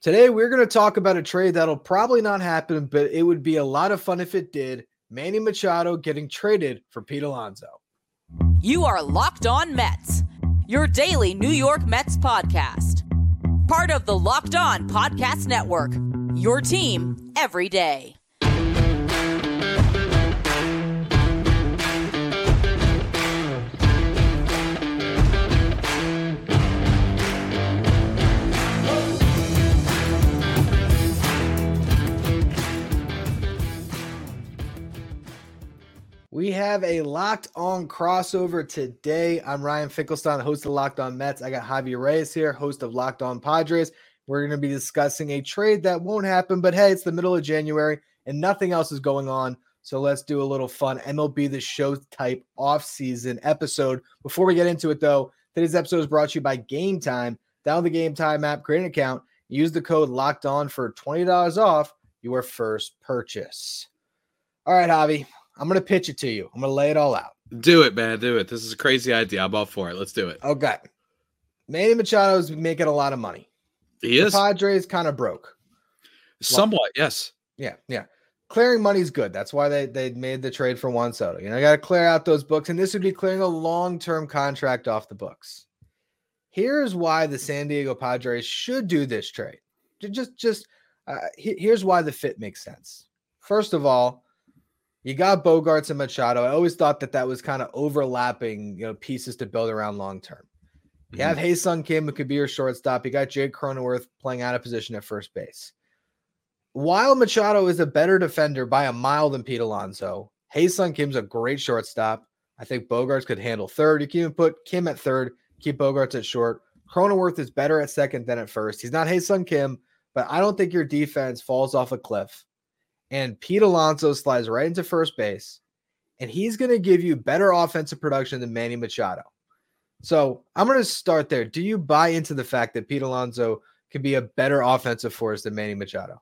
Today, we're going to talk about a trade that'll probably not happen, but it would be a lot of fun if it did. Manny Machado getting traded for Pete Alonso. You are Locked On Mets, your daily New York Mets podcast. Part of the Locked On Podcast Network, your team every day. We have a locked on crossover today. I'm Ryan Finkelstein, host of Locked On Mets. I got Javier Reyes here, host of Locked On Padres. We're going to be discussing a trade that won't happen, but hey, it's the middle of January and nothing else is going on. So let's do a little fun MLB the show type off-season episode. Before we get into it, though, today's episode is brought to you by Gametime. Download the Gametime app, create an account, use the code locked on for $20 off your first purchase. All right, Javi, I'm going to pitch it to you. I'm going to lay it all out. Do it, man. Do it. This is a crazy idea. I'm all for it. Let's do it. Okay. Manny Machado's making a lot of money. He is. The Padres kind of broke. Somewhat, yes. Yeah, yeah. Clearing money's good. That's why they they made the trade for Juan Soto. You know, I got to clear out those books, and this would be clearing a long term contract off the books. Here's why the San Diego Padres should do this trade. Just, just uh, here's why the fit makes sense. First of all, you got Bogaerts and Machado. I always thought that that was kind of overlapping, you know, pieces to build around long term. You mm-hmm. have Ha-Seong Kim, who could be your shortstop. You got Jake Cronenworth playing out of position at first base. While Machado is a better defender by a mile than Pete Alonso, Ha-Seong Kim's a great shortstop. I think Bogaerts could handle third. You can even put Kim at third, keep Bogaerts at short. Cronenworth is better at second than at first. He's not Ha-Seong Kim, but I don't think your defense falls off a cliff and Pete Alonso slides right into first base, and he's going to give you better offensive production than Manny Machado. So I'm going to start there. Do you buy into the fact that Pete Alonso can be a better offensive force than Manny Machado?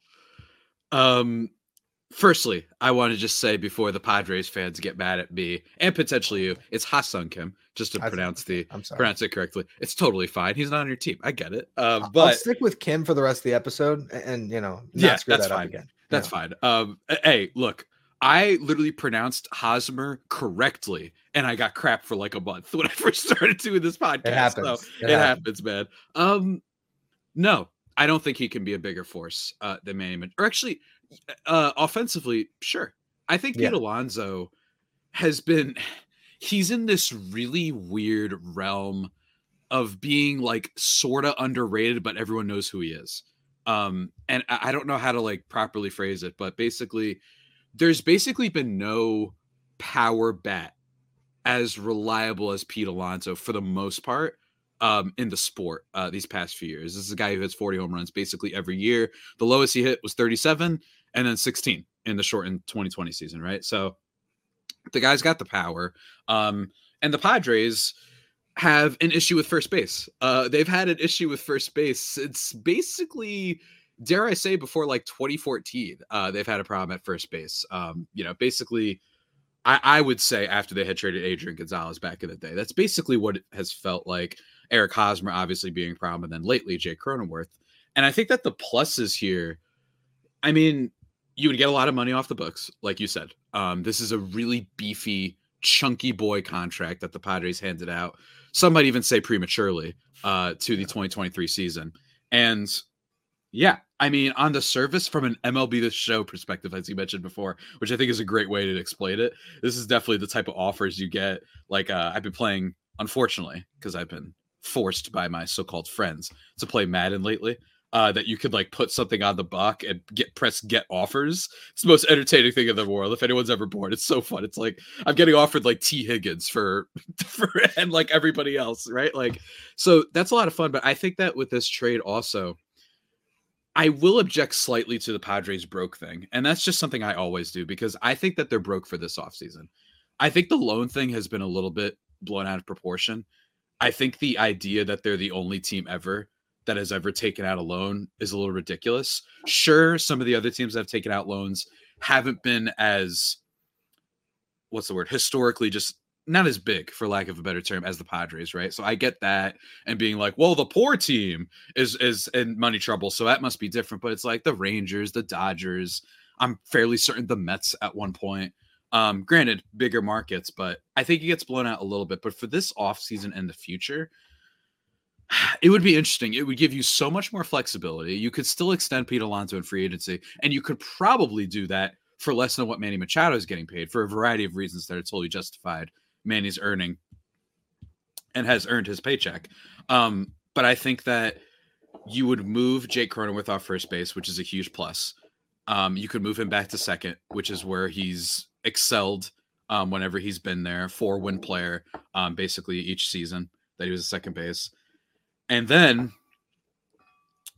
Um, firstly, I want to just say before the Padres fans get mad at me and potentially you, it's Ha-Seong Kim, just to I pronounce the I'm sorry. pronounce it correctly. It's totally fine. He's not on your team. I get it. Um, but I'll stick with Kim for the rest of the episode, and, and you know, yeah, that's that fine. again. That's yeah. fine. Um, hey, look, I literally pronounced Hosmer correctly, and I got crap for like a month when I first started doing this podcast. It happens. So it, it happens. happens. man. Um, no, I don't think he can be a bigger force uh, than Manny. Or actually, uh, offensively, sure. I think yeah. Pete Alonso has been. He's in this really weird realm of being like sort of underrated, but everyone knows who he is um and i don't know how to like properly phrase it but basically there's basically been no power bat as reliable as pete alonso for the most part um in the sport uh these past few years. This is a guy who hits 40 home runs basically every year. The lowest he hit was 37 and then 16 in the shortened 2020 season right? So the guy's got the power um and the padres have an issue with first base. Uh, they've had an issue with first base It's basically, dare I say, before like 2014. Uh, they've had a problem at first base. Um, you know, basically, I, I, would say after they had traded Adrian Gonzalez back in the day, that's basically what it has felt like. Eric Hosmer obviously being a problem, and then lately Jake Cronenworth. And I think that the pluses here, I mean, you would get a lot of money off the books, like you said. Um, this is a really beefy, chunky boy contract that the Padres handed out some might even say prematurely uh, to the 2023 season. And yeah, I mean, on the surface, from an MLB the show perspective, as you mentioned before, which I think is a great way to explain it, this is definitely the type of offers you get. Like, uh, I've been playing, unfortunately, because I've been forced by my so called friends to play Madden lately uh, that you could like put something on the buck and get press get offers. It's the most entertaining thing in the world. If anyone's ever bored, it's so fun. It's like I'm getting offered like Tee Higgins for for and like everybody else, right? Like so that's a lot of fun. But I think that with this trade also, I will object slightly to the Padres broke thing. And that's just something I always do because I think that they're broke for this offseason. I think the loan thing has been a little bit blown out of proportion. I think the idea that they're the only team ever that has ever taken out a loan is a little ridiculous. Sure, some of the other teams that have taken out loans haven't been as what's the word historically just not as big for lack of a better term as the Padres, right? So I get that and being like, well, the poor team is is in money trouble, so that must be different. But it's like the Rangers, the Dodgers. I'm fairly certain the Mets at one point. Um, granted, bigger markets, but I think it gets blown out a little bit. But for this offseason and the future, it would be interesting. It would give you so much more flexibility. You could still extend Pete Alonso in free agency, and you could probably do that for less than what Manny Machado is getting paid for a variety of reasons that are totally justified. Manny's earning and has earned his paycheck. Um, but I think that you would move Jake Cronenworth off first base, which is a huge plus. Um, you could move him back to second, which is where he's excelled um, whenever he's been there. Four win player, um, basically each season that he was a second base, and then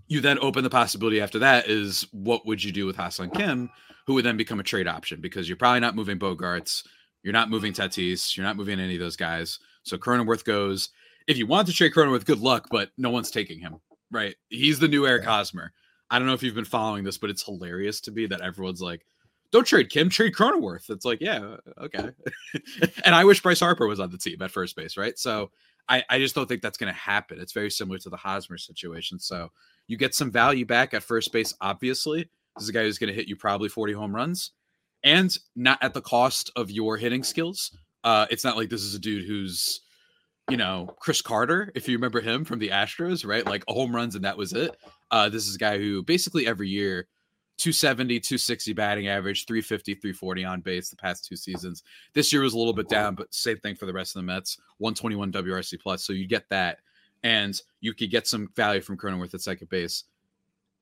you then open the possibility after that is what would you do with Ha-Seong Kim, who would then become a trade option because you're probably not moving Bogaerts, you're not moving Tatis, you're not moving any of those guys. So Cronenworth goes. If you want to trade Cronenworth, good luck, but no one's taking him. Right? He's the new Eric Hosmer. I don't know if you've been following this, but it's hilarious to me that everyone's like, "Don't trade Kim, trade Cronenworth." It's like, yeah, okay. and I wish Bryce Harper was on the team at first base, right? So I, I just don't think that's going to happen. It's very similar to the Hosmer situation. So you get some value back at first base, obviously, this is a guy who's going to hit you probably 40 home runs and not at the cost of your hitting skills. Uh, it's not like this is a dude who's, you know, Chris Carter, if you remember him from the Astros, right? Like home runs and that was it. Uh, this is a guy who basically every year, 270, 260 batting average, 350, 340 on base the past two seasons. This year was a little bit down, but same thing for the rest of the Mets, 121 WRC plus. So you get that. And you could get some value from Cronenworth at second base.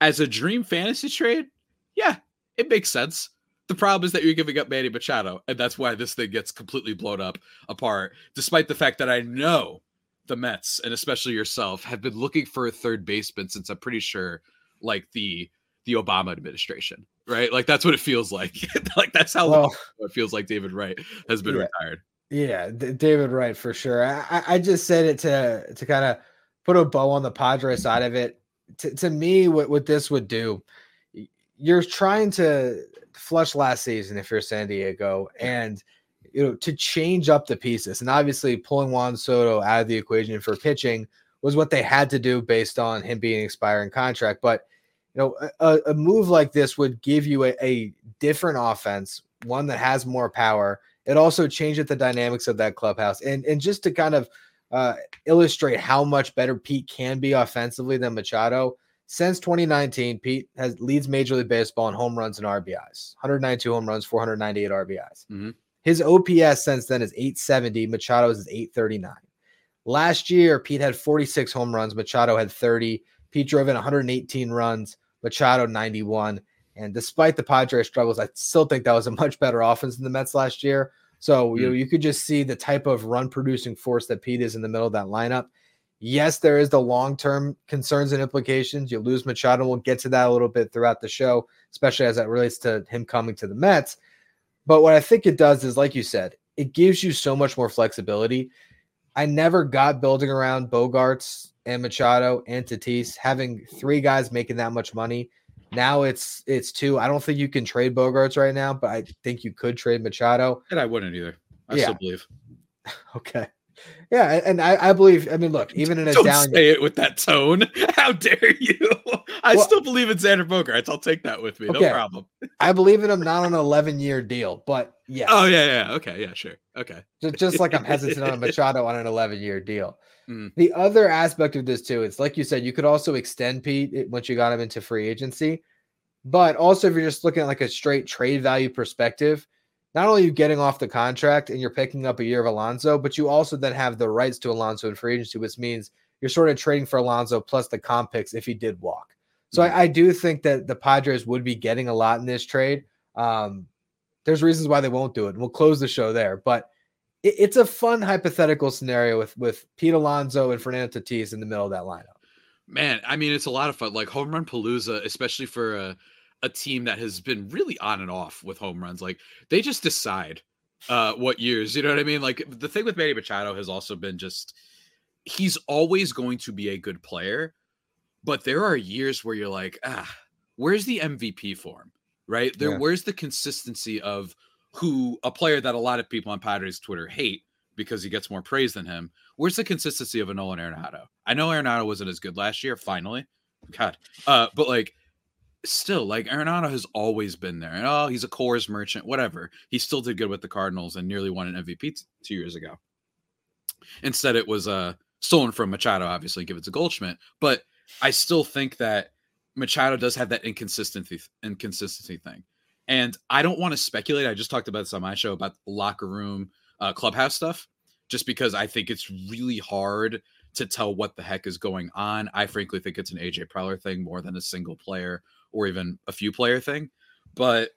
As a dream fantasy trade, yeah, it makes sense. The problem is that you're giving up Manny Machado, and that's why this thing gets completely blown up apart. Despite the fact that I know the Mets and especially yourself have been looking for a third baseman since I'm pretty sure like the the Obama administration, right? Like that's what it feels like. like that's how well, long it feels like David Wright has been yeah, retired. Yeah, D- David Wright for sure. I, I just said it to to kind of put a bow on the Padre side of it. to, to me, what what this would do you're trying to flush last season if you're San Diego and you know to change up the pieces. And obviously pulling Juan Soto out of the equation for pitching was what they had to do based on him being expiring contract. But you know, a, a move like this would give you a, a different offense, one that has more power. It also changes the dynamics of that clubhouse. And and just to kind of uh, illustrate how much better Pete can be offensively than Machado since 2019, Pete has leads Major League Baseball in home runs and RBIs. 192 home runs, 498 RBIs. Mm-hmm. His OPS since then is 870. Machado's is 839. Last year, Pete had 46 home runs. Machado had 30. Pete drove in 118 runs. Machado 91. And despite the Padres struggles, I still think that was a much better offense than the Mets last year. So mm-hmm. you know, mm. you could just see the type of run producing force that Pete is in the middle of that lineup. Yes, there is the long term concerns and implications. You lose Machado. We'll get to that a little bit throughout the show, especially as it relates to him coming to the Mets. But what I think it does is, like you said, it gives you so much more flexibility. I never got building around Bogaerts and Machado and Tatis having three guys making that much money. Now it's it's two. I don't think you can trade Bogaerts right now, but I think you could trade Machado. And I wouldn't either. I yeah. still believe. Okay. Yeah, and I, I believe. I mean, look, even in a Don't down, say it with that tone. How dare you? I well, still believe in Xander Bogaerts. I'll take that with me. Okay. No problem. I believe in him not on an 11 year deal, but oh, yeah. Oh yeah, yeah. Okay, yeah, sure. Okay. Just, just like I'm hesitant on a Machado on an 11 year deal. Mm. The other aspect of this too, it's like you said, you could also extend Pete once you got him into free agency, but also if you're just looking at like a straight trade value perspective not only you getting off the contract and you're picking up a year of Alonso, but you also then have the rights to Alonso in free agency, which means you're sort of trading for Alonso plus the comp picks if he did walk. So mm-hmm. I, I, do think that the Padres would be getting a lot in this trade. Um, there's reasons why they won't do it. And we'll close the show there. But it, it's a fun hypothetical scenario with with Pete Alonso and Fernando Tatis in the middle of that lineup. Man, I mean, it's a lot of fun. Like home run palooza, especially for a a team that has been really on and off with home runs. Like they just decide uh what years, you know what I mean? Like the thing with Manny Machado has also been just he's always going to be a good player, but there are years where you're like, ah, where's the MVP form? Right? There yeah. where's the consistency of who a player that a lot of people on Padres Twitter hate because he gets more praise than him. Where's the consistency of a Nolan Arenado? I know Arenado wasn't as good last year, finally. God. Uh, but like still, like Arenado has always been there. And oh, he's a Coors merchant, whatever. He still did good with the Cardinals and nearly won an MVP t- two years ago. Instead, it was uh stolen from Machado, obviously, give it to Goldschmidt. But I still think that Machado does have that inconsistency inconsistency thing. And I don't want to speculate. I just talked about this on my show about locker room, uh, clubhouse stuff, just because I think it's really hard to tell what the heck is going on. I frankly think it's an AJ Preller thing more than a single player or even a few player thing. But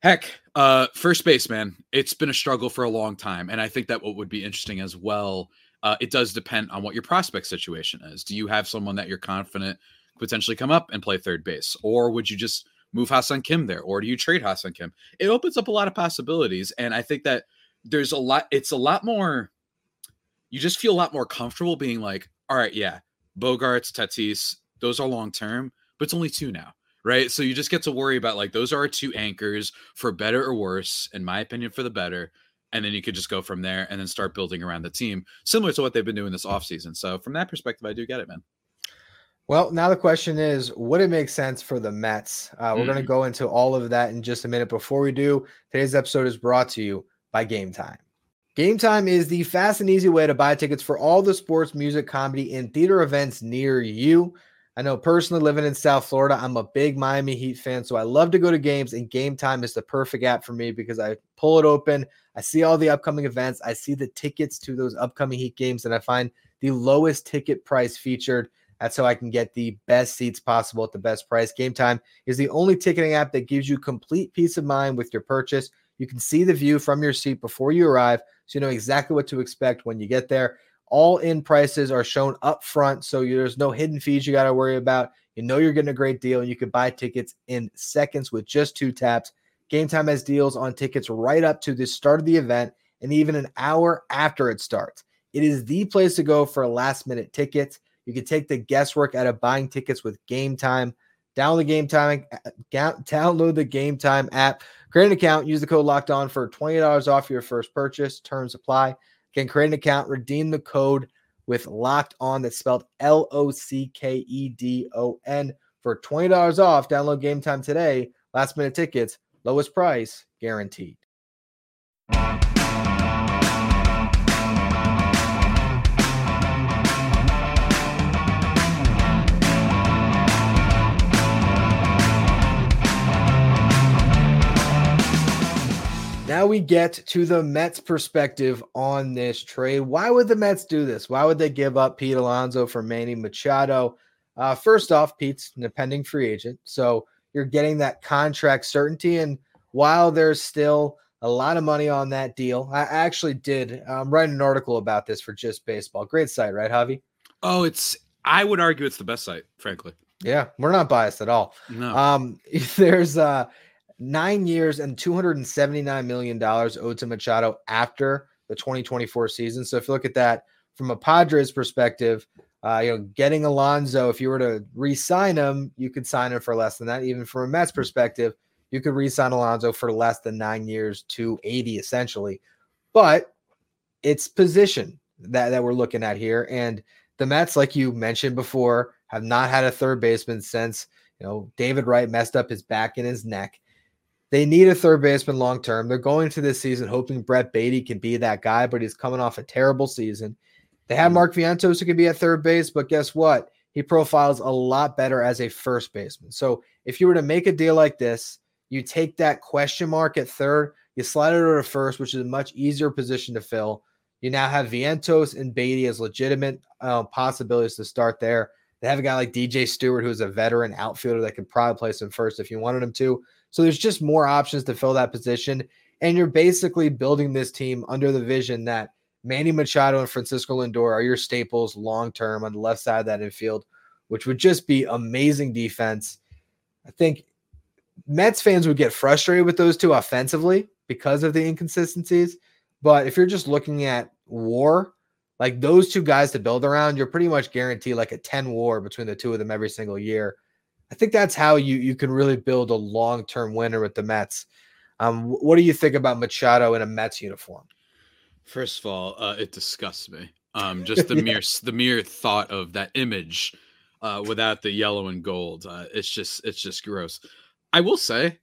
heck, uh, first base, man, it's been a struggle for a long time. And I think that what would be interesting as well, uh, it does depend on what your prospect situation is. Do you have someone that you're confident potentially come up and play third base? Or would you just move Ha-Seong Kim there? Or do you trade Ha-Seong Kim? It opens up a lot of possibilities. And I think that there's a lot, it's a lot more, you just feel a lot more comfortable being like, all right, yeah, Bogaerts, Tatis, those are long term, but it's only two now. Right. So you just get to worry about like those are our two anchors for better or worse, in my opinion, for the better. And then you could just go from there and then start building around the team, similar to what they've been doing this offseason. So from that perspective, I do get it, man. Well, now the question is, would it make sense for the Mets? Uh, we're mm. going to go into all of that in just a minute. Before we do, today's episode is brought to you by Gametime. Game Time is the fast and easy way to buy tickets for all the sports, music, comedy, and theater events near you. I know personally living in South Florida, I'm a big Miami Heat fan, so I love to go to games, and Gametime is the perfect app for me because I pull it open, I see all the upcoming events, I see the tickets to those upcoming Heat games, and I find the lowest ticket price featured that's how I can get the best seats possible at the best price. Gametime is the only ticketing app that gives you complete peace of mind with your purchase. You can see the view from your seat before you arrive, so you know exactly what to expect when you get there. All in prices are shown up front, so there's no hidden fees you got to worry about. You know you're getting a great deal, and you can buy tickets in seconds with just two taps. Gametime has deals on tickets right up to the start of the event and even an hour after it starts. It is the place to go for last minute tickets. You can take the guesswork out of buying tickets with Gametime. Download the Gametime, uh, download the Gametime app. Create an account. Use the code Locked On for twenty dollars off your first purchase. Terms apply. Again, create an account. Redeem the code with Locked On. That's spelled L O C K E D O N for twenty dollars off. Download Gametime today. Last minute tickets, lowest price guaranteed. Now we get to the Mets perspective on this trade. Why would the Mets do this? Why would they give up Pete Alonso for Manny Machado? Uh, first off, Pete's an impending free agent, so you're getting that contract certainty. And while there's still a lot of money on that deal, I actually did um, write an article about this for Just Baseball. Great site, right, Javi? Oh, it's. I would argue it's the best site, frankly. Yeah, we're not biased at all. No. Um, there's uh nine years and $279 million owed to Machado after the 2024 season. So if you look at that from a Padres perspective, uh, you know, getting Alonso, if you were to re-sign him, you could sign him for less than that. Even from a Mets perspective, you could re-sign Alonso for less than nine years to 80 essentially. But it's position that, that we're looking at here. And the Mets, like you mentioned before, have not had a third baseman since you know David Wright messed up his back and his neck. They need a third baseman long term. They're going to this season hoping Brett Baty can be that guy, but he's coming off a terrible season. They have Mark Vientos who can be at third base, but guess what? He profiles a lot better as a first baseman. So if you were to make a deal like this, you take that question mark at third, you slide it over to first, which is a much easier position to fill. You now have Vientos and Baty as legitimate uh, possibilities to start there. They have a guy like DJ Stewart, who's a veteran outfielder that could probably play some first if you wanted him to. So there's just more options to fill that position. And you're basically building this team under the vision that Manny Machado and Francisco Lindor are your staples long term on the left side of that infield, which would just be amazing defense. I think Mets fans would get frustrated with those two offensively because of the inconsistencies. But if you're just looking at war, like those two guys to build around, you're pretty much guaranteed like a 10 war between the two of them every single year. I think that's how you you can really build a long term winner with the Mets. Um, what do you think about Machado in a Mets uniform? First of all, uh, it disgusts me. Um, just the yeah. mere the mere thought of that image uh, without the yellow and gold. Uh, it's just it's just gross. I will say,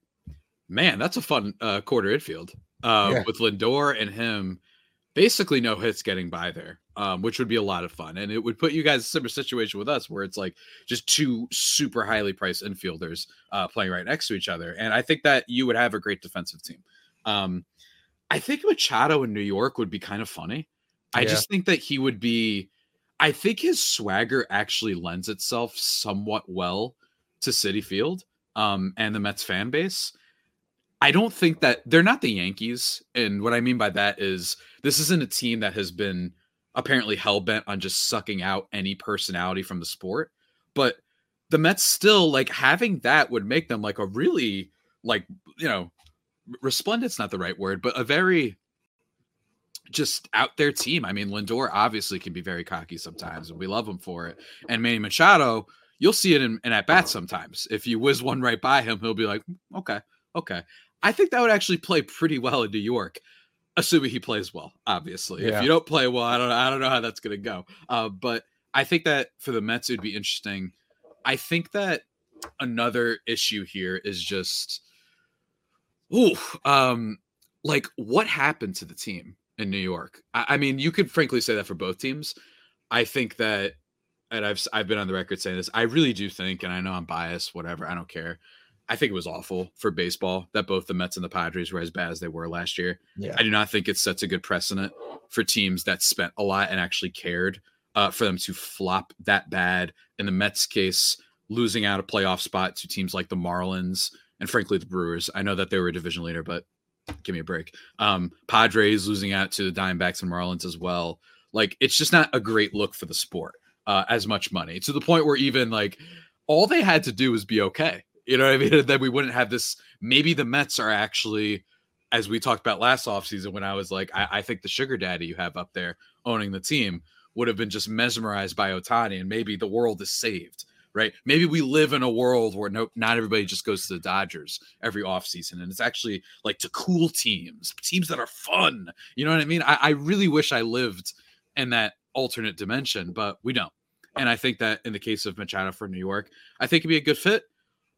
man, that's a fun uh, quarter infield uh, yeah. with Lindor and him. Basically, no hits getting by there, um, which would be a lot of fun, and it would put you guys in a similar situation with us, where it's like just two super highly priced infielders uh, playing right next to each other, and I think that you would have a great defensive team. Um, I think Machado in New York would be kind of funny. I yeah. just think that he would be. I think his swagger actually lends itself somewhat well to Citi Field um, and the Mets fan base. I don't think that they're not the Yankees. And what I mean by that is this isn't a team that has been apparently hell bent on just sucking out any personality from the sport. But the Mets still like having that would make them like a really like, you know, resplendent's not the right word, but a very just out there team. I mean, Lindor obviously can be very cocky sometimes, and we love him for it. And Manny Machado, you'll see it in, in at bats sometimes. If you whiz one right by him, he'll be like, hmm, okay, okay. I think that would actually play pretty well in New York, assuming he plays well. Obviously, yeah. if you don't play well, I don't, I don't know how that's going to go. Uh, but I think that for the Mets, it'd be interesting. I think that another issue here is just, ooh, um, like what happened to the team in New York? I, I mean, you could frankly say that for both teams. I think that and I've I've been on the record saying this. I really do think, and I know I'm biased, whatever. I don't care. I think it was awful for baseball that both the Mets and the Padres were as bad as they were last year. Yeah. I do not think it sets a good precedent for teams that spent a lot and actually cared uh, for them to flop that bad. In the Mets case, losing out a playoff spot to teams like the Marlins and frankly the Brewers. I know that they were a division leader, but give me a break. Um, Padres losing out to the Diamondbacks and Marlins as well. Like it's just not a great look for the sport uh, as much money to the point where even like all they had to do was be okay. You know what I mean? That we wouldn't have this. Maybe the Mets are actually, as we talked about last offseason when I was like, I, I think the sugar daddy you have up there owning the team would have been just mesmerized by Ohtani, and maybe the world is saved right? Maybe we live in a world where no, not everybody just goes to the Dodgers every offseason. And it's actually like to cool teams, teams that are fun. You know what I mean? I, I really wish I lived in that alternate dimension, but we don't. And I think that in the case of Machado for New York, I think it'd be a good fit.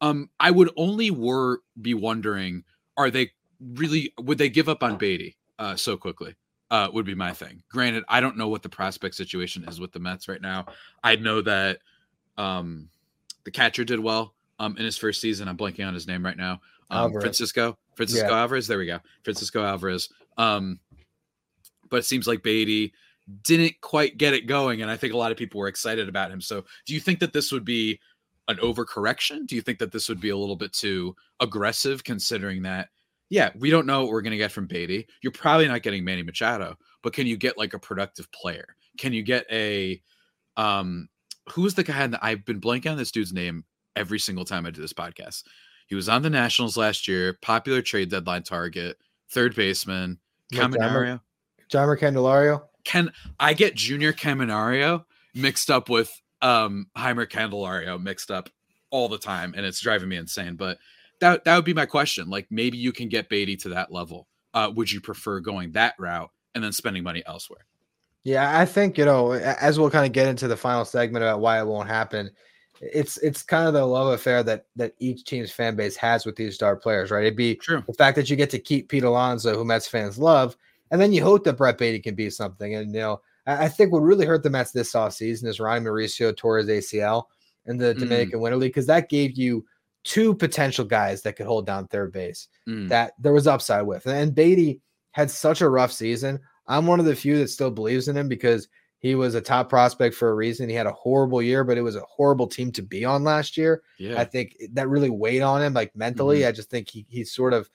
Um, I would only were be wondering, are they really would they give up on Baty uh, so quickly? Uh, would be my thing. Granted, I don't know what the prospect situation is with the Mets right now. I know that um, the catcher did well um, in his first season. I'm blanking on his name right now. Um, Francisco Francisco yeah. Alvarez. There we go. Francisco Alvarez. Um, but it seems like Baty didn't quite get it going. And I think a lot of people were excited about him. So do you think that this would be an overcorrection? Do you think that this would be a little bit too aggressive considering that, yeah, we don't know what we're going to get from Baty. You're probably not getting Manny Machado, but can you get like a productive player? Can you get a, um, who's the guy I've been blanking on this dude's name every single time I do this podcast? He was on the Nationals last year, popular trade deadline target, third baseman, Caminero. Jeimer Candelario can I get Junior Caminero mixed up with um Jeimer Candelario mixed up all the time, and it's driving me insane. But that that would be my question. Like maybe you can get Baty to that level. Uh, would you prefer going that route and then spending money elsewhere? Yeah, I think you know, as we'll kind of get into the final segment about why it won't happen. It's it's kind of the love affair that that each team's fan base has with these star players, right? It'd be True. the fact that you get to keep Pete Alonso, who Mets fans love, and then you hope that Brett Baty can be something. And, you know, I, think what really hurt the Mets this offseason is Ronny Mauricio tore his ACL in the mm. Dominican Winter League because that gave you two potential guys that could hold down third base mm. that there was upside with. And Baty had such a rough season. I'm one of the few that still believes in him because he was a top prospect for a reason. He had a horrible year, but it was a horrible team to be on last year. Yeah. I think that really weighed on him, like mentally. Mm-hmm. I just think he he sort of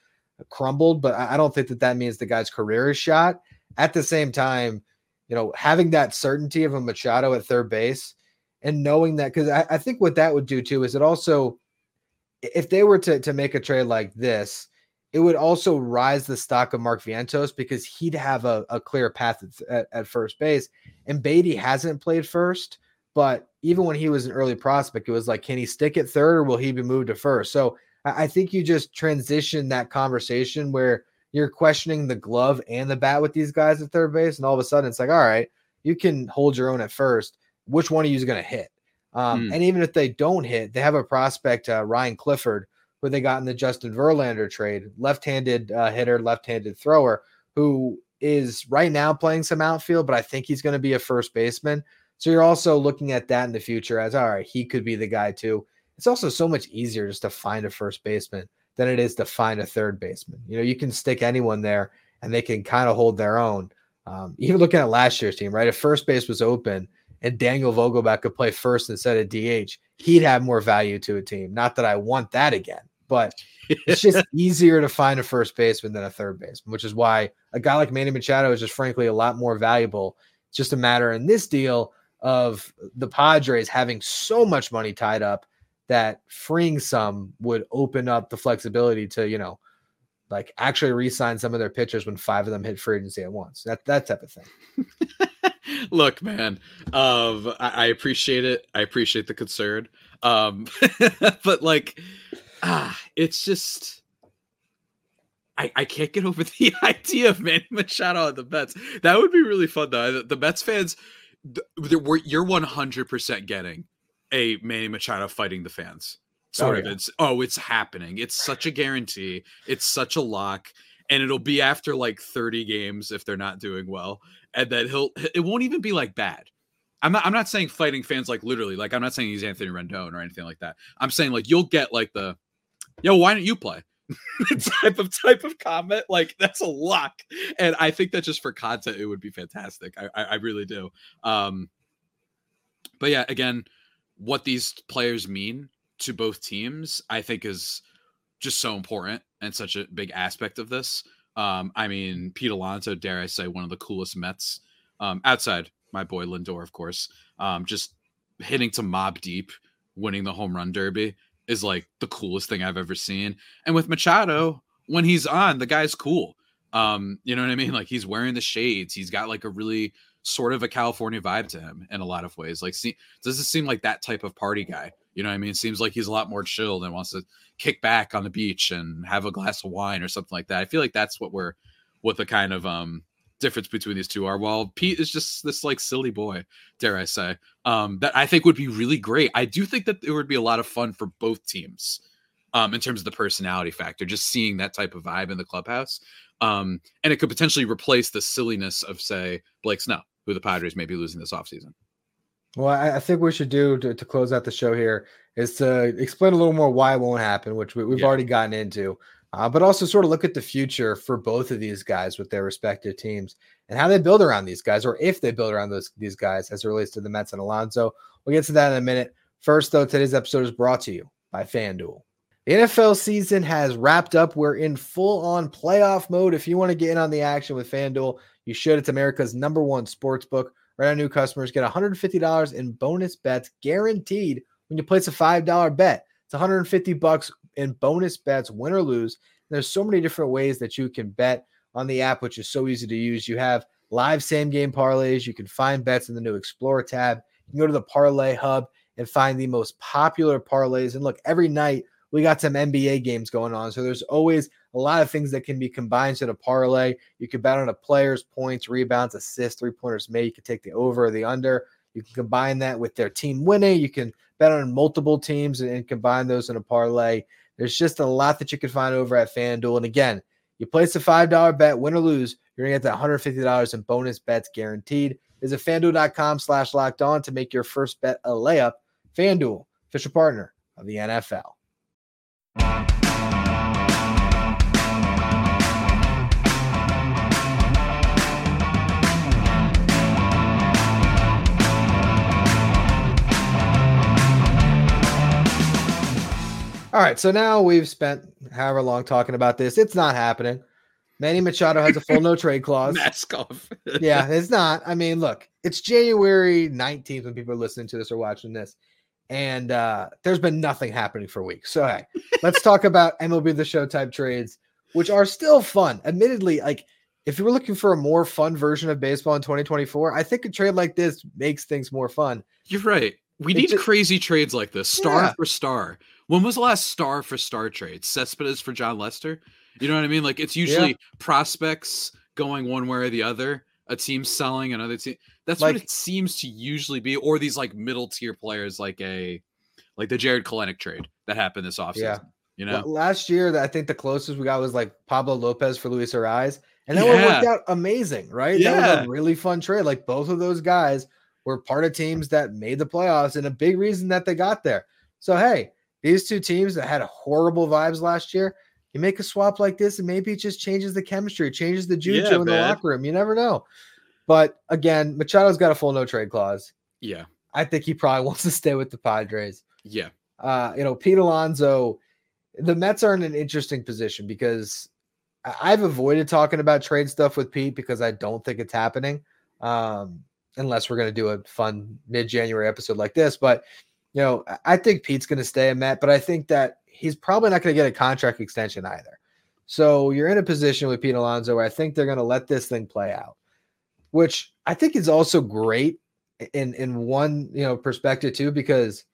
crumbled, but I don't think that that means the guy's career is shot. At the same time, you know, having that certainty of a Machado at third base and knowing that, because I, I, think what that would do too is it also, if they were to, to make a trade like this, it would also rise the stock of Mark Vientos because he'd have a, a clear path at, at, first base. And Baty hasn't played first, but even when he was an early prospect, it was like, can he stick at third or will he be moved to first? So I think you just transition that conversation where you're questioning the glove and the bat with these guys at third base, and all of a sudden it's like, all right, you can hold your own at first. Which one of you is going to hit? Um, mm. And even if they don't hit, they have a prospect, uh, Ryan Clifford, who they got in the Justin Verlander trade, left-handed uh, hitter, left-handed thrower, who is right now playing some outfield, but I think he's going to be a first baseman. So you're also looking at that in the future as all right, he could be the guy too. It's also so much easier just to find a first baseman than it is to find a third baseman. You know, you can stick anyone there and they can kind of hold their own. Um, even looking at last year's team, right? If first base was open and Daniel Vogelbach could play first instead of DH, he'd have more value to a team. Not that I want that again, but it's just easier to find a first baseman than a third baseman, which is why a guy like Manny Machado is just frankly a lot more valuable. It's just a matter in this deal of the Padres having so much money tied up that freeing some would open up the flexibility to, you know, like actually re-sign some of their pitchers when five of them hit free agency at once. That that type of thing. Look, man, um, I, I, appreciate it. I appreciate the concern. Um, but like, ah, it's just. I, I can't get over the idea of Manny Machado on the Mets. That would be really fun, though. The, the Mets fans, the you're 100% getting a Manny Machado fighting the fans. Sort oh, of. Yeah. It's oh, it's happening. It's such a guarantee. It's such a lock. And it'll be after like 30 games if they're not doing well. And then he'll it won't even be like bad. I'm not I'm not saying fighting fans like literally, like I'm not saying he's Anthony Rendon or anything like that. I'm saying like you'll get like the yo, why don't you play? type of type of comment like that's a lock and i think that just for content it would be fantastic i i, I really do um but yeah again what these players mean to both teams, I think is just so important and such a big aspect of this. Um, I mean, Pete Alonso, dare I say, one of the coolest Mets um, outside my boy Lindor, of course. Um, just hitting to Mobb Deep, winning the home run derby is like the coolest thing I've ever seen. And with Machado, when he's on, the guy's cool. Um, you know what I mean? Like he's wearing the shades. He's got like a really sort of a California vibe to him in a lot of ways. Like, see, does it seem like that type of party guy? You know what I mean? It seems like he's a lot more chilled and wants to kick back on the beach and have a glass of wine or something like that. I feel like that's what we're, what the kind of um difference between these two are. While Pete is just this like silly boy, dare I say, um, that I think would be really great. I do think that it would be a lot of fun for both teams. Um, in terms of the personality factor, just seeing that type of vibe in the clubhouse. Um, and it could potentially replace the silliness of, say, Blake Snell who the Padres may be losing this offseason. Well, I, think we should do to, to, close out the show here is to explain a little more why it won't happen, which we, have yeah. already gotten into, uh, but also sort of look at the future for both of these guys with their respective teams and how they build around these guys, or if they build around those these guys as it relates to the Mets and Alonso. We'll get to that in a minute. First, though, today's episode is brought to you by FanDuel. The NFL season has wrapped up. We're in full on playoff mode. If you want to get in on the action with FanDuel, you should. It's America's number one sports book. Right now, new customers get $150 in bonus bets guaranteed when you place a $5 bet. It's 150 bucks in bonus bets, win or lose. There's so many different ways that you can bet on the app, which is so easy to use. You have live same game parlays. You can find bets in the new Explorer tab. You can go to the Parlay Hub and find the most popular parlays. And look, every night we got some NBA games going on. So there's always a lot of things that can be combined to the parlay. You can bet on a player's points, rebounds, assists, three pointers made. You can take the over or the under. You can combine that with their team winning. You can bet on multiple teams and, and combine those in a parlay. There's just a lot that you can find over at FanDuel. And again, you place a $5 bet, win or lose, you're going to get that $150 in bonus bets guaranteed. Visit fanduel.com slash locked on to make your first bet a layup. FanDuel, official partner of the NFL. All right, so now we've spent however long talking about this. It's not happening. Manny Machado has a full no trade clause. Mask off. yeah, it's not. I mean, look, it's January 19th when people are listening to this or watching this and uh, there's been nothing happening for weeks. So hey, let's talk about MLB the Show type trades, which are still fun. Admittedly, like if you were looking for a more fun version of baseball in 2024, I think a trade like this makes things more fun. You're right. We need just, crazy trades like this, star yeah. for star. When was the last star for star trade? Cespedes for Jon Lester? You know what I mean? Like it's usually yeah. prospects going one way or the other. A team selling another team. That's like, what it seems to usually be, or these like middle tier players, like a like the Jarred Kelenic trade that happened this offseason. Yeah. You know, last year, I think the closest we got was like Pablo Lopez for Luis Arraez, and that yeah. worked out amazing, right? Yeah. That was a really fun trade. Like both of those guys were part of teams that made the playoffs, and a big reason that they got there. So hey, these two teams that had horrible vibes last year, you make a swap like this, and maybe it just changes the chemistry, changes the juju yeah, in the locker room. You never know. But again, Machado's got a full no trade clause. Yeah. I think he probably wants to stay with the Padres. Yeah. Uh, you know, Pete Alonso, the Mets are in an interesting position because I've avoided talking about trade stuff with Pete because I don't think it's happening. Um, unless we're going to do a fun mid-January episode like this. But you know, I think Pete's going to stay a Met, but I think that he's probably not going to get a contract extension either. So you're in a position with Pete Alonso where I think they're going to let this thing play out, which I think is also great in in one you know perspective too because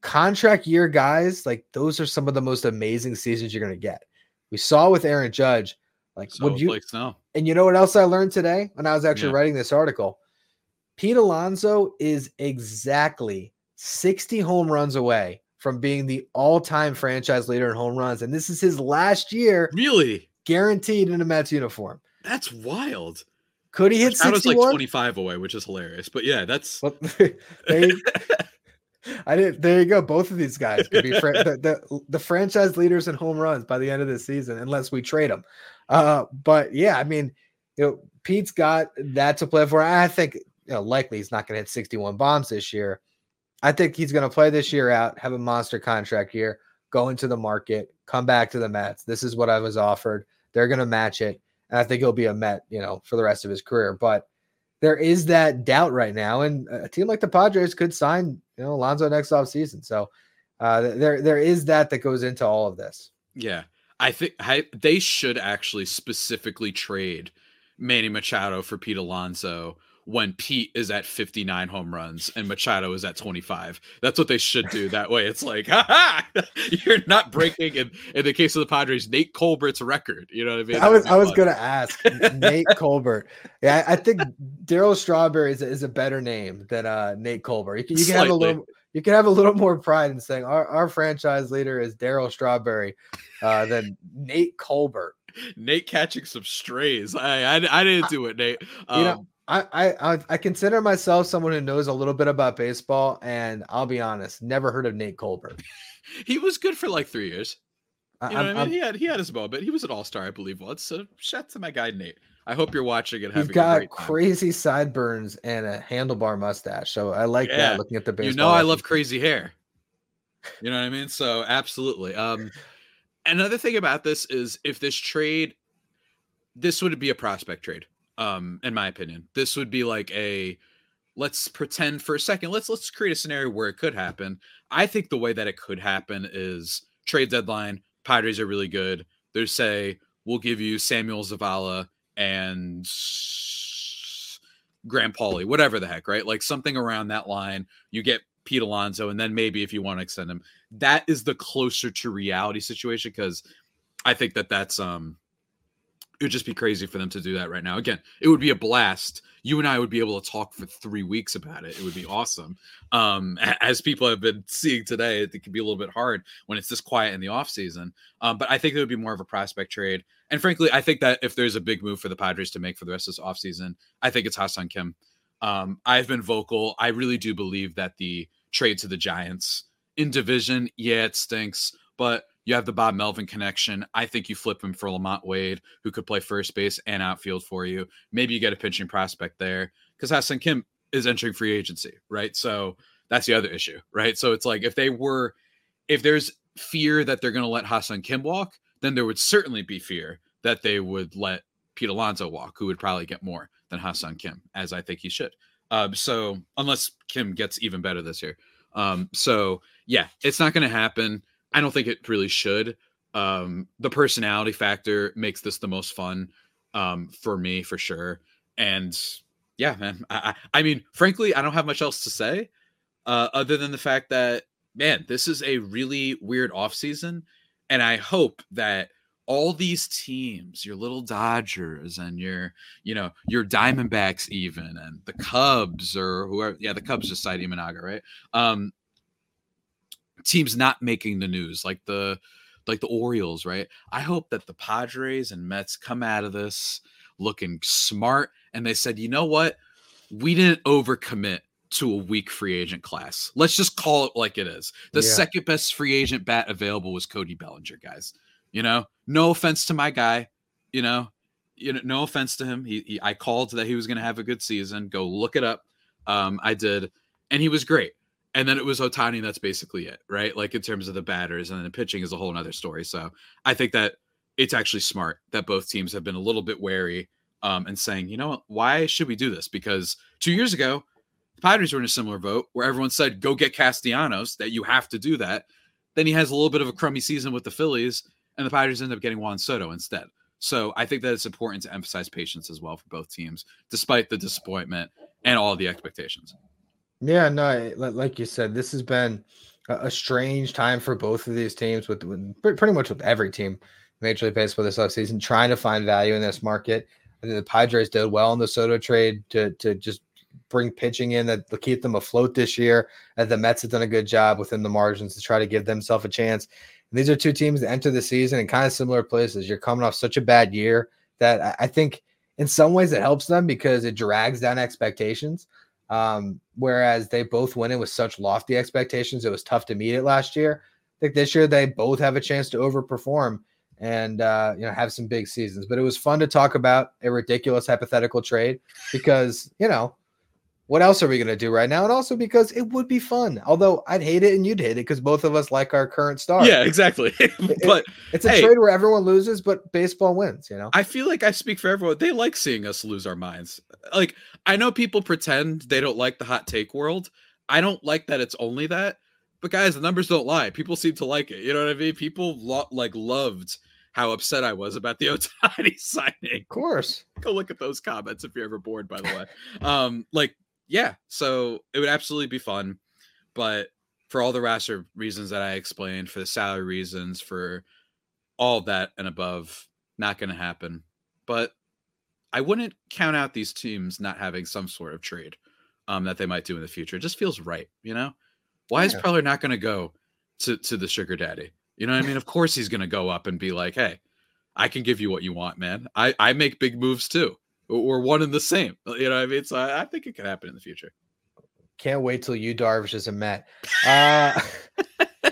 contract year guys like those are some of the most amazing seasons you're going to get. We saw with Aaron Judge, like so would you? Like and you know what else I learned today when I was actually yeah. writing this article? Pete Alonso is exactly 60 home runs away from being the all-time franchise leader in home runs, and this is his last year. Really, guaranteed in a Mets uniform. That's wild. Could he hit 61? was like 25 away, which is hilarious. But yeah, that's. Well, I didn't. There you go. Both of these guys could be fr- the, the, the franchise leaders in home runs by the end of the season, unless we trade them. Uh, but yeah, I mean, you know, Pete's got that to play for. I think you know, likely he's not going to hit 61 bombs this year. I think he's going to play this year out, have a monster contract year, go into the market, come back to the Mets. This is what I was offered. They're going to match it. And I think he'll be a Met, you know, for the rest of his career. But there is that doubt right now. And a team like the Padres could sign, you know, Alonso next off season. So uh, there, there is that that goes into all of this. Yeah. I think I, they should actually specifically trade Manny Machado for Pete Alonso when Pete is at 59 home runs and Machado is at 25. That's what they should do. That way it's like, ha you're not breaking in, in the case of the Padres, Nate Colbert's record. You know what I mean? I was I was gonna ask Nate Colbert. Yeah, I think Darryl Strawberry is, is, a better name than uh, Nate Colbert. You can, you can have a little you can have a little more pride in saying our, our franchise leader is Darryl Strawberry uh, than Nate Colbert. Nate catching some strays. I I, I didn't do it, Nate. Um, you know, um, I, I I consider myself someone who knows a little bit about baseball, and I'll be honest, never heard of Nate Colbert. he was good for like three years. You know I, I mean? He had he had his moment. He was an all star, I believe, once. So shout to my guy Nate. I hope you're watching and having. He's got crazy sideburns and a handlebar mustache, so I like yeah. that. Looking at the baseball, you know, I love crazy hair. You know what I mean? So absolutely. Um, another thing about this is if this trade, this would be a prospect trade um in my opinion. This would be like a let's pretend for a second let's let's create a scenario where it could happen. I think the way that it could happen is trade deadline padres are really good. They say we'll give you samuel zavala and Graham Pauley whatever the heck right? Like something around that line. You get pete alonso and then maybe if you want to extend him. That is the closer to reality situation because i think that that's um it would just be crazy for them to do that right now. Again, it would be a blast. You and I would be able to talk for three weeks about it. It would be awesome. Um, as people have been seeing today, it can be a little bit hard when it's this quiet in the off season. Um, but I think it would be more of a prospect trade. And frankly, I think that if there's a big move for the Padres to make for the rest of this off season, I think it's Ha-Seong Kim. Um, I've been vocal. I really do believe that the trade to the Giants in division, yeah, it stinks, but you have the Bob Melvin connection. I think you flip him for LaMonte Wade, who could play first base and outfield for you. Maybe you get a pitching prospect there because Ha-Seong Kim is entering free agency, right? So that's the other issue, right? So it's like if they were, if there's fear that they're going to let Ha-Seong Kim walk, then there would certainly be fear that they would let Pete Alonso walk, who would probably get more than Ha-Seong Kim, as I think he should. Um, so unless Kim gets even better this year. Um, so yeah, it's not going to happen. I don't think it really should. Um, the personality factor makes this the most fun um, for me for sure. And yeah, man, I, I, mean, frankly, I don't have much else to say uh, other than the fact that man, this is a really weird off season, and I hope that all these teams, your little Dodgers and your, you know, your Diamondbacks even and the Cubs or whoever, yeah, the Cubs just signed Imanaga, right? Um, teams not making the news like the like the Orioles, right? I hope that the Padres and Mets come out of this looking smart and they said, you know what? We didn't overcommit to a weak free agent class. Let's just call it like it is. The yeah. second best free agent bat available was Cody Bellinger, guys. You know, no offense to my guy. You know, you know, no offense to him. He, he I called that he was going to have a good season. Go look it up. Um, I did, and he was great. And then it was Ohtani. That's basically it, right? Like in terms of the batters, and then the pitching is a whole other story. So I think that it's actually smart that both teams have been a little bit wary um, and saying, you know why should we do this? Because two years ago, the Padres were in a similar vote where everyone said, go get Castellanos, that you have to do that. Then he has a little bit of a crummy season with the Phillies, and the Padres end up getting Juan Soto instead. So I think that it's important to emphasize patience as well for both teams, despite the disappointment and all the expectations. Yeah, no, like you said, this has been a strange time for both of these teams, with, with pretty much with every team Major League Baseball this offseason, trying to find value in this market. I think the Padres did well in the Soto trade to to just bring pitching in that will keep them afloat this year. And the Mets have done a good job within the margins to try to give themselves a chance. And these are two teams that enter the season in kind of similar places. You're coming off such a bad year that I think in some ways it helps them because it drags down expectations. Um, whereas they both went in with such lofty expectations, it was tough to meet it last year. I think this year they both have a chance to overperform and uh, you know have some big seasons. But it was fun to talk about a ridiculous hypothetical trade because you know what else are we going to do right now? And also because it would be fun. Although I'd hate it and you'd hate it because both of us like our current star. Yeah, exactly. but it, it's a hey, trade where everyone loses, but baseball wins, you know? I feel like I speak for everyone. They like seeing us lose our minds. Like, I know people pretend they don't like the hot take world. I don't like that it's only that. But guys, the numbers don't lie. People seem to like it. You know what I mean? People lo- like loved how upset I was about the Ohtani signing. Of course. Go look at those comments if you're ever bored, by the way. um, like yeah, so it would absolutely be fun, but for all the roster reasons that I explained, for the salary reasons, for all that and above, not going to happen. But I wouldn't count out these teams not having some sort of trade um, that they might do in the future. It just feels right, you know. Why yeah. is Preller not going to go to to the sugar daddy? You know what I mean? of course he's going to go up and be like, "Hey, I can give you what you want, man. I I make big moves too." Or one and the same. You know I mean? So I, I think it could happen in the future. Can't wait till Yu Darvish is a Met. Uh,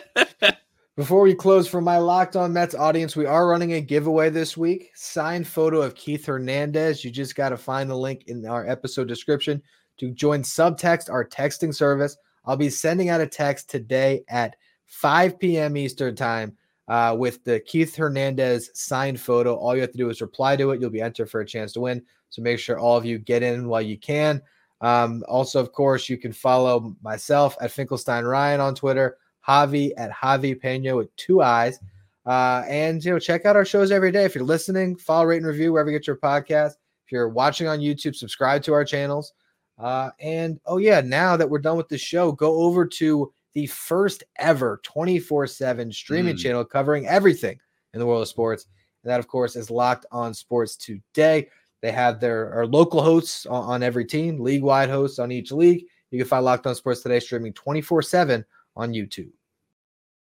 before we close for my Locked On Mets audience, we are running a giveaway this week. Signed photo of Keith Hernandez. You just got to find the link in our episode description to join Subtext, our texting service. I'll be sending out a text today at 5 p.m. Eastern Time uh, with the Keith Hernandez signed photo. All you have to do is reply to it. You'll be entered for a chance to win. So make sure all of you get in while you can. Um, also, of course, you can follow myself at Finkelstein Ryan on Twitter, Javi at Javi Pena with two eyes. Uh, and you know, check out our shows every day. If you're listening, follow, rate, and review wherever you get your podcast. If you're watching on YouTube, subscribe to our channels. Uh, and oh yeah, now that we're done with the show, go over to the first ever 24/7 streaming mm. channel covering everything in the world of sports. And that, of course, is Locked On Sports Today. They have their our local hosts on, on every team, league wide hosts on each league. You can find Locked On Sports Today streaming 24 7 on YouTube.